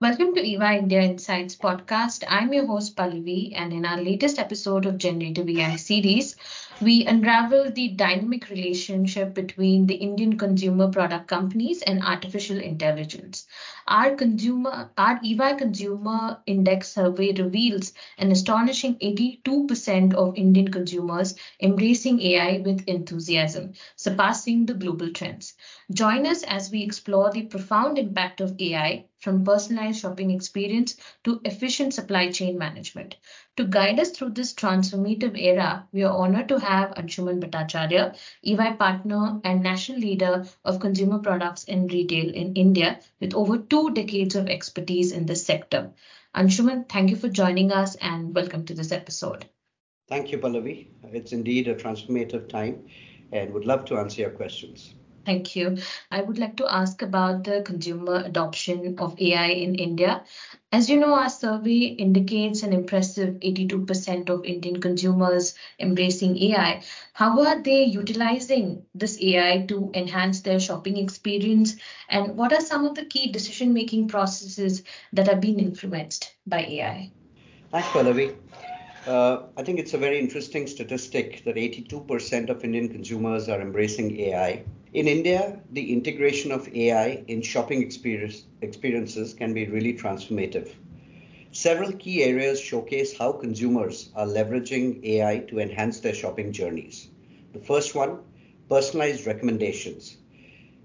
Welcome to EY India Insights podcast. I'm your host Pallavi, and in our latest episode of Generative AI series, we unravel the dynamic relationship between the Indian consumer product companies and artificial intelligence. Our consumer, our EY Consumer Index survey reveals an astonishing 82% of Indian consumers embracing AI with enthusiasm, surpassing the global trends. Join us as we explore the profound impact of AI from personalized shopping experience to efficient supply chain management. To guide us through this transformative era, we are honored to have Angshuman Bhattacharya, EY partner and national leader of consumer products and retail in India, with over two decades of expertise in this sector. Angshuman, thank you for joining us and welcome to this episode. Thank you, Pallavi. It's indeed a transformative time and would love to answer your questions. Thank you. I would like to ask about the consumer adoption of AI in India. As you know, our survey indicates an impressive 82% of Indian consumers embracing AI. How are they utilizing this AI to enhance their shopping experience? And what are some of the key decision making processes that have been influenced by AI? Thanks, Pallavi. Uh, I think it's a very interesting statistic that 82% of Indian consumers are embracing AI. In India, the integration of AI in shopping experience, experiences can be really transformative. Several key areas showcase how consumers are leveraging AI to enhance their shopping journeys. The first one, personalized recommendations.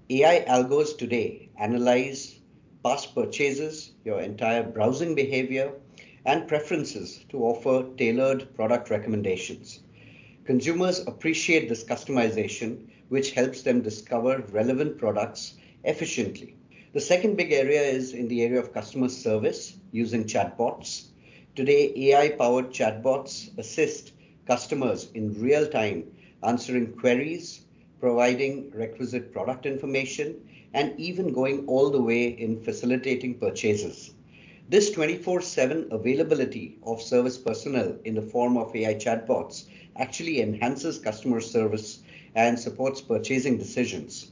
AI algos today analyze past purchases, your entire browsing behavior, and preferences to offer tailored product recommendations. Consumers appreciate this customization, which helps them discover relevant products efficiently. The second big area is in the area of customer service using chatbots. Today, AI powered chatbots assist customers in real time answering queries, providing requisite product information, and even going all the way in facilitating purchases. This 24 7 availability of service personnel in the form of AI chatbots actually enhances customer service and supports purchasing decisions.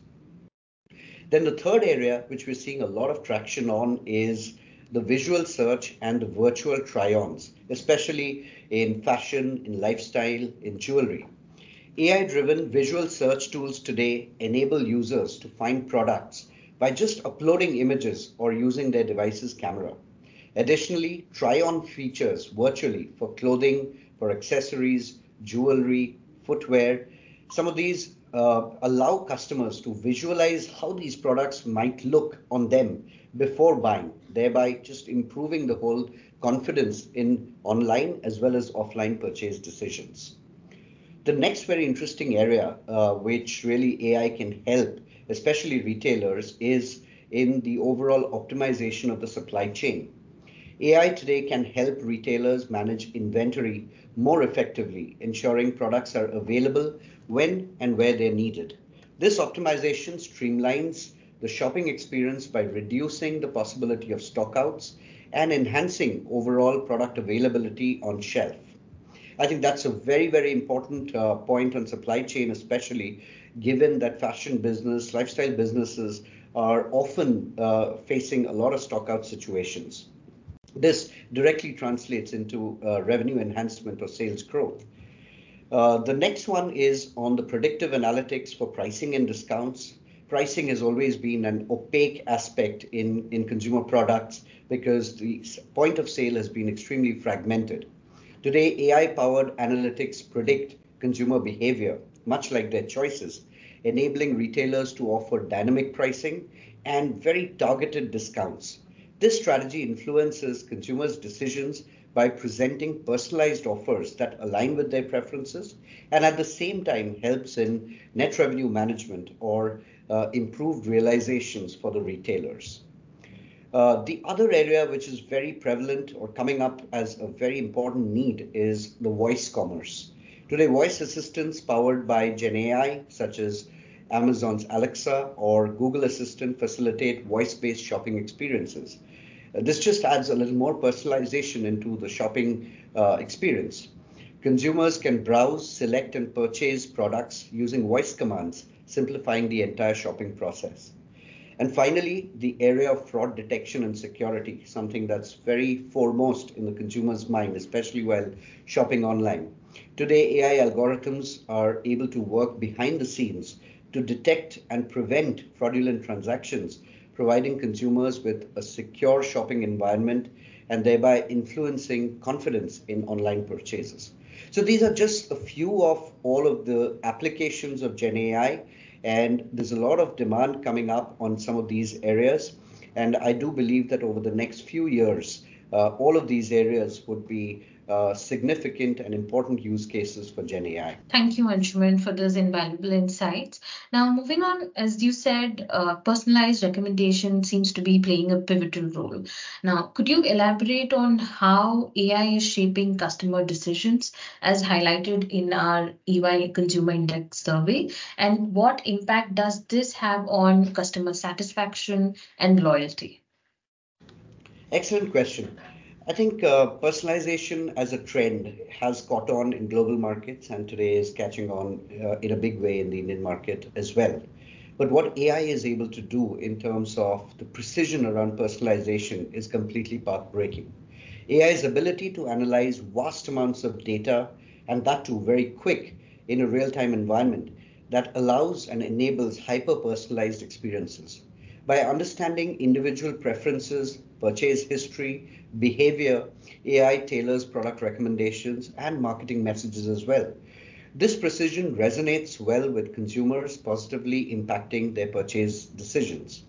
Then, the third area, which we're seeing a lot of traction on, is the visual search and the virtual try ons, especially in fashion, in lifestyle, in jewelry. AI driven visual search tools today enable users to find products by just uploading images or using their device's camera. Additionally, try on features virtually for clothing, for accessories, jewelry, footwear. Some of these uh, allow customers to visualize how these products might look on them before buying, thereby just improving the whole confidence in online as well as offline purchase decisions. The next very interesting area, uh, which really AI can help, especially retailers, is in the overall optimization of the supply chain. AI today can help retailers manage inventory more effectively, ensuring products are available when and where they're needed. This optimization streamlines the shopping experience by reducing the possibility of stockouts and enhancing overall product availability on shelf. I think that's a very, very important uh, point on supply chain, especially given that fashion business, lifestyle businesses are often uh, facing a lot of stockout situations. This directly translates into uh, revenue enhancement or sales growth. Uh, the next one is on the predictive analytics for pricing and discounts. Pricing has always been an opaque aspect in, in consumer products because the point of sale has been extremely fragmented. Today, AI powered analytics predict consumer behavior, much like their choices, enabling retailers to offer dynamic pricing and very targeted discounts this strategy influences consumers' decisions by presenting personalized offers that align with their preferences and at the same time helps in net revenue management or uh, improved realizations for the retailers. Uh, the other area which is very prevalent or coming up as a very important need is the voice commerce. Today, voice assistants powered by GenAI, such as Amazon's Alexa or Google Assistant facilitate voice-based shopping experiences. This just adds a little more personalization into the shopping uh, experience. Consumers can browse, select, and purchase products using voice commands simplifying the entire shopping process. And finally, the area of fraud detection and security, something that's very foremost in the consumer's mind, especially while shopping online. Today, AI algorithms are able to work behind the scenes to detect and prevent fraudulent transactions, providing consumers with a secure shopping environment and thereby influencing confidence in online purchases. So these are just a few of all of the applications of Gen AI and there's a lot of demand coming up on some of these areas. And I do believe that over the next few years, uh, all of these areas would be uh, significant and important use cases for Gen AI. Thank you, Angshuman, for those invaluable insights. Now, moving on, as you said, uh, personalized recommendation seems to be playing a pivotal role. Now, could you elaborate on how AI is shaping customer decisions, as highlighted in our EY Consumer Index survey, and what impact does this have on customer satisfaction and loyalty? Excellent question. I think uh, personalization as a trend has caught on in global markets and today is catching on uh, in a big way in the Indian market as well. But what AI is able to do in terms of the precision around personalization is completely path breaking. AI's ability to analyze vast amounts of data and that too very quick in a real time environment that allows and enables hyper personalized experiences. By understanding individual preferences, purchase history, behavior, AI tailors product recommendations and marketing messages as well. This precision resonates well with consumers, positively impacting their purchase decisions.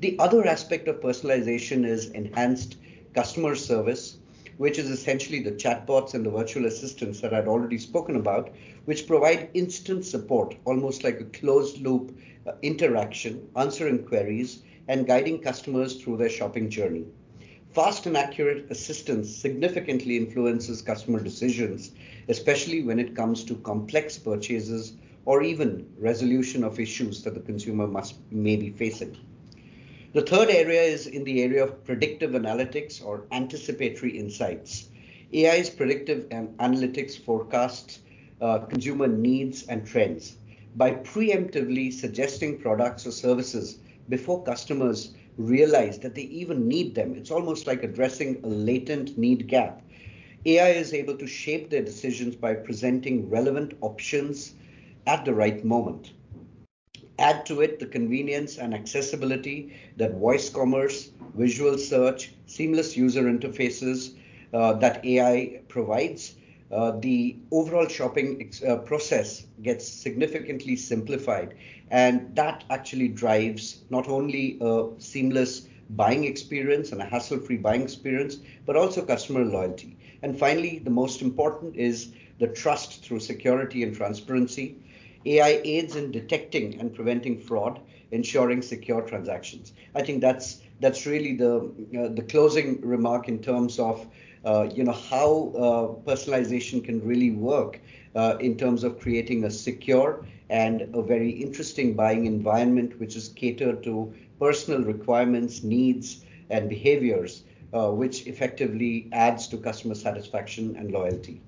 The other aspect of personalization is enhanced customer service, which is essentially the chatbots and the virtual assistants that I'd already spoken about, which provide instant support, almost like a closed loop uh, interaction, answering queries, and guiding customers through their shopping journey. Fast and accurate assistance significantly influences customer decisions, especially when it comes to complex purchases or even resolution of issues that the consumer must may be facing. The third area is in the area of predictive analytics or anticipatory insights. AI's predictive analytics forecasts uh, consumer needs and trends by preemptively suggesting products or services before customers realize that they even need them. It's almost like addressing a latent need gap. AI is able to shape their decisions by presenting relevant options at the right moment. Add to it the convenience and accessibility that voice commerce, visual search, seamless user interfaces uh, that AI provides, uh, the overall shopping uh, process gets significantly simplified. And that actually drives not only a seamless buying experience and a hassle free buying experience, but also customer loyalty. And finally, the most important is the trust through security and transparency. AI aids in detecting and preventing fraud, ensuring secure transactions. I think that's that's really the uh, the closing remark in terms of uh, you know how uh, personalization can really work uh, in terms of creating a secure and a very interesting buying environment which is catered to personal requirements, needs, and behaviors, uh, which effectively adds to customer satisfaction and loyalty.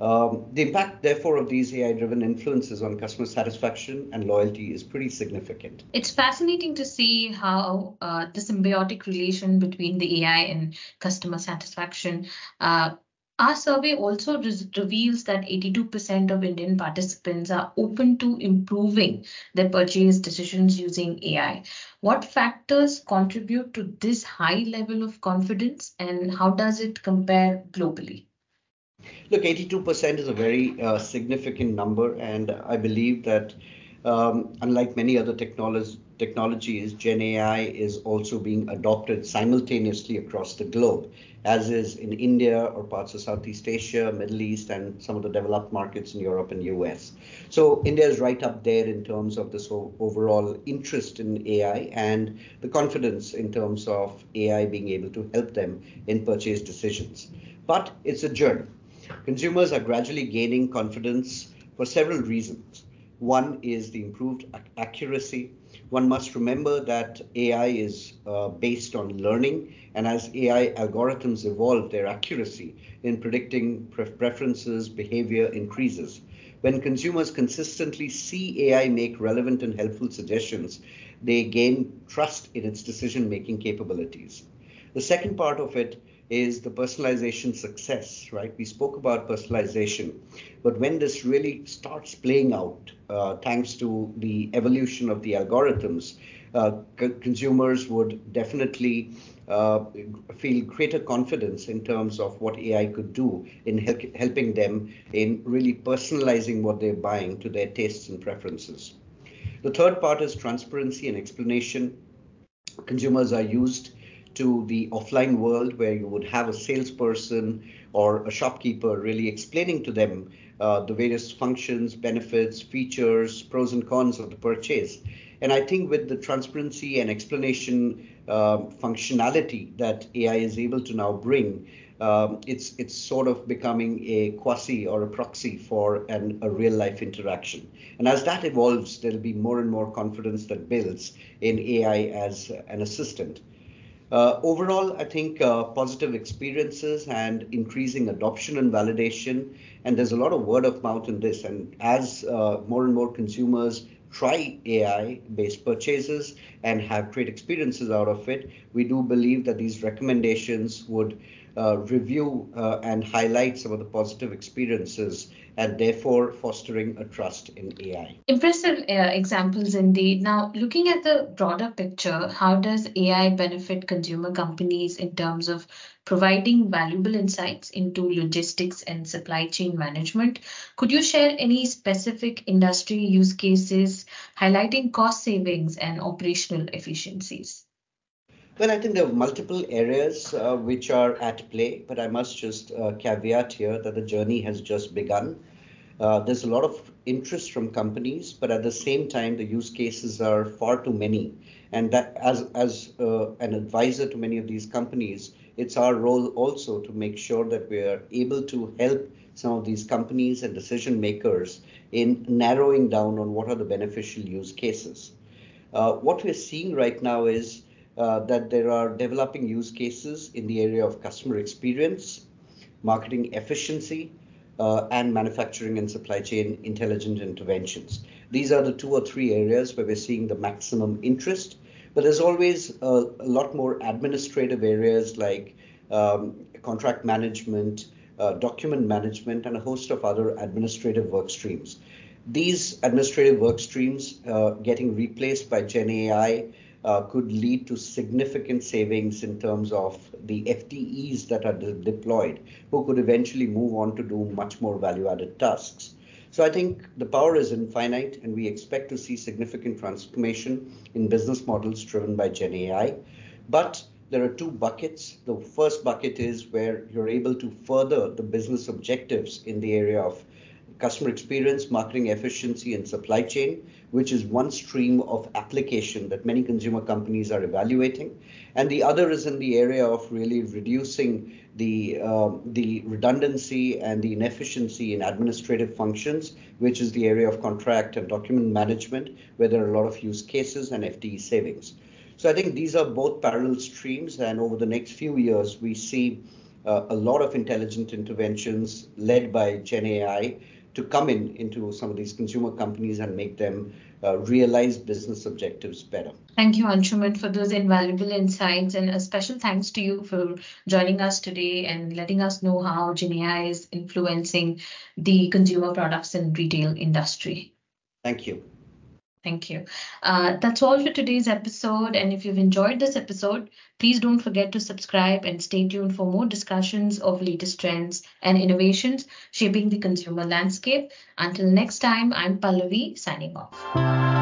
Um, the impact, therefore, of these AI driven influences on customer satisfaction and loyalty is pretty significant. It's fascinating to see how uh, the symbiotic relation between the AI and customer satisfaction. Uh, our survey also re- reveals that 82% of Indian participants are open to improving their purchase decisions using AI. What factors contribute to this high level of confidence and how does it compare globally? Look, 82% is a very uh, significant number, and I believe that um, unlike many other technologies, technologies, Gen AI is also being adopted simultaneously across the globe, as is in India or parts of Southeast Asia, Middle East, and some of the developed markets in Europe and US. So India is right up there in terms of this overall interest in AI and the confidence in terms of AI being able to help them in purchase decisions. But it's a journey. Consumers are gradually gaining confidence for several reasons. One is the improved accuracy. One must remember that AI is uh, based on learning, and as AI algorithms evolve, their accuracy in predicting pre- preferences, behavior increases. When consumers consistently see AI make relevant and helpful suggestions, they gain trust in its decision making capabilities. The second part of it is the personalization success, right? We spoke about personalization, but when this really starts playing out, uh, thanks to the evolution of the algorithms, uh, c- consumers would definitely uh, feel greater confidence in terms of what AI could do in help, helping them in really personalizing what they're buying to their tastes and preferences. The third part is transparency and explanation. Consumers are used to the offline world where you would have a salesperson or a shopkeeper really explaining to them uh, the various functions, benefits, features, pros and cons of the purchase. And I think with the transparency and explanation uh, functionality that AI is able to now bring, um, it's it's sort of becoming a quasi or a proxy for an, a real life interaction. And as that evolves, there'll be more and more confidence that builds in AI as an assistant. Uh, overall, I think uh, positive experiences and increasing adoption and validation, and there's a lot of word of mouth in this. And as uh, more and more consumers try AI based purchases and have great experiences out of it, we do believe that these recommendations would uh, review uh, and highlight some of the positive experiences and therefore fostering a trust in AI. Impressive uh, examples indeed. Now, looking at the broader picture, how does AI benefit consumer companies in terms of providing valuable insights into logistics and supply chain management? Could you share any specific industry use cases highlighting cost savings and operational efficiencies? Well, I think there are multiple areas uh, which are at play, but I must just uh, caveat here that the journey has just begun. Uh, there's a lot of interest from companies, but at the same time, the use cases are far too many. And that, as as uh, an advisor to many of these companies, it's our role also to make sure that we are able to help some of these companies and decision makers in narrowing down on what are the beneficial use cases. Uh, what we're seeing right now is uh, that there are developing use cases in the area of customer experience, marketing efficiency, uh, and manufacturing and supply chain intelligent interventions. These are the two or three areas where we're seeing the maximum interest. But there's always a, a lot more administrative areas like um, contract management, uh, document management, and a host of other administrative work streams. These administrative work streams uh, getting replaced by Gen AI uh, could lead to significant savings in terms of the FTEs that are de- deployed, who could eventually move on to do much more value added tasks. So I think the power is infinite, and we expect to see significant transformation in business models driven by Gen AI. But there are two buckets. The first bucket is where you're able to further the business objectives in the area of customer experience, marketing efficiency, and supply chain, which is one stream of application that many consumer companies are evaluating. And the other is in the area of really reducing the um, the redundancy and the inefficiency in administrative functions, which is the area of contract and document management, where there are a lot of use cases and FTE savings. So I think these are both parallel streams, and over the next few years, we see uh, a lot of intelligent interventions led by Gen AI to come in into some of these consumer companies and make them uh, realize business objectives better. Thank you, Angshuman, for those invaluable insights. And a special thanks to you for joining us today and letting us know how GenAI is influencing the consumer products and retail industry. Thank you. Thank you. Uh, that's all for today's episode. And if you've enjoyed this episode, please don't forget to subscribe and stay tuned for more discussions of latest trends and innovations shaping the consumer landscape. Until next time, I'm Pallavi signing off.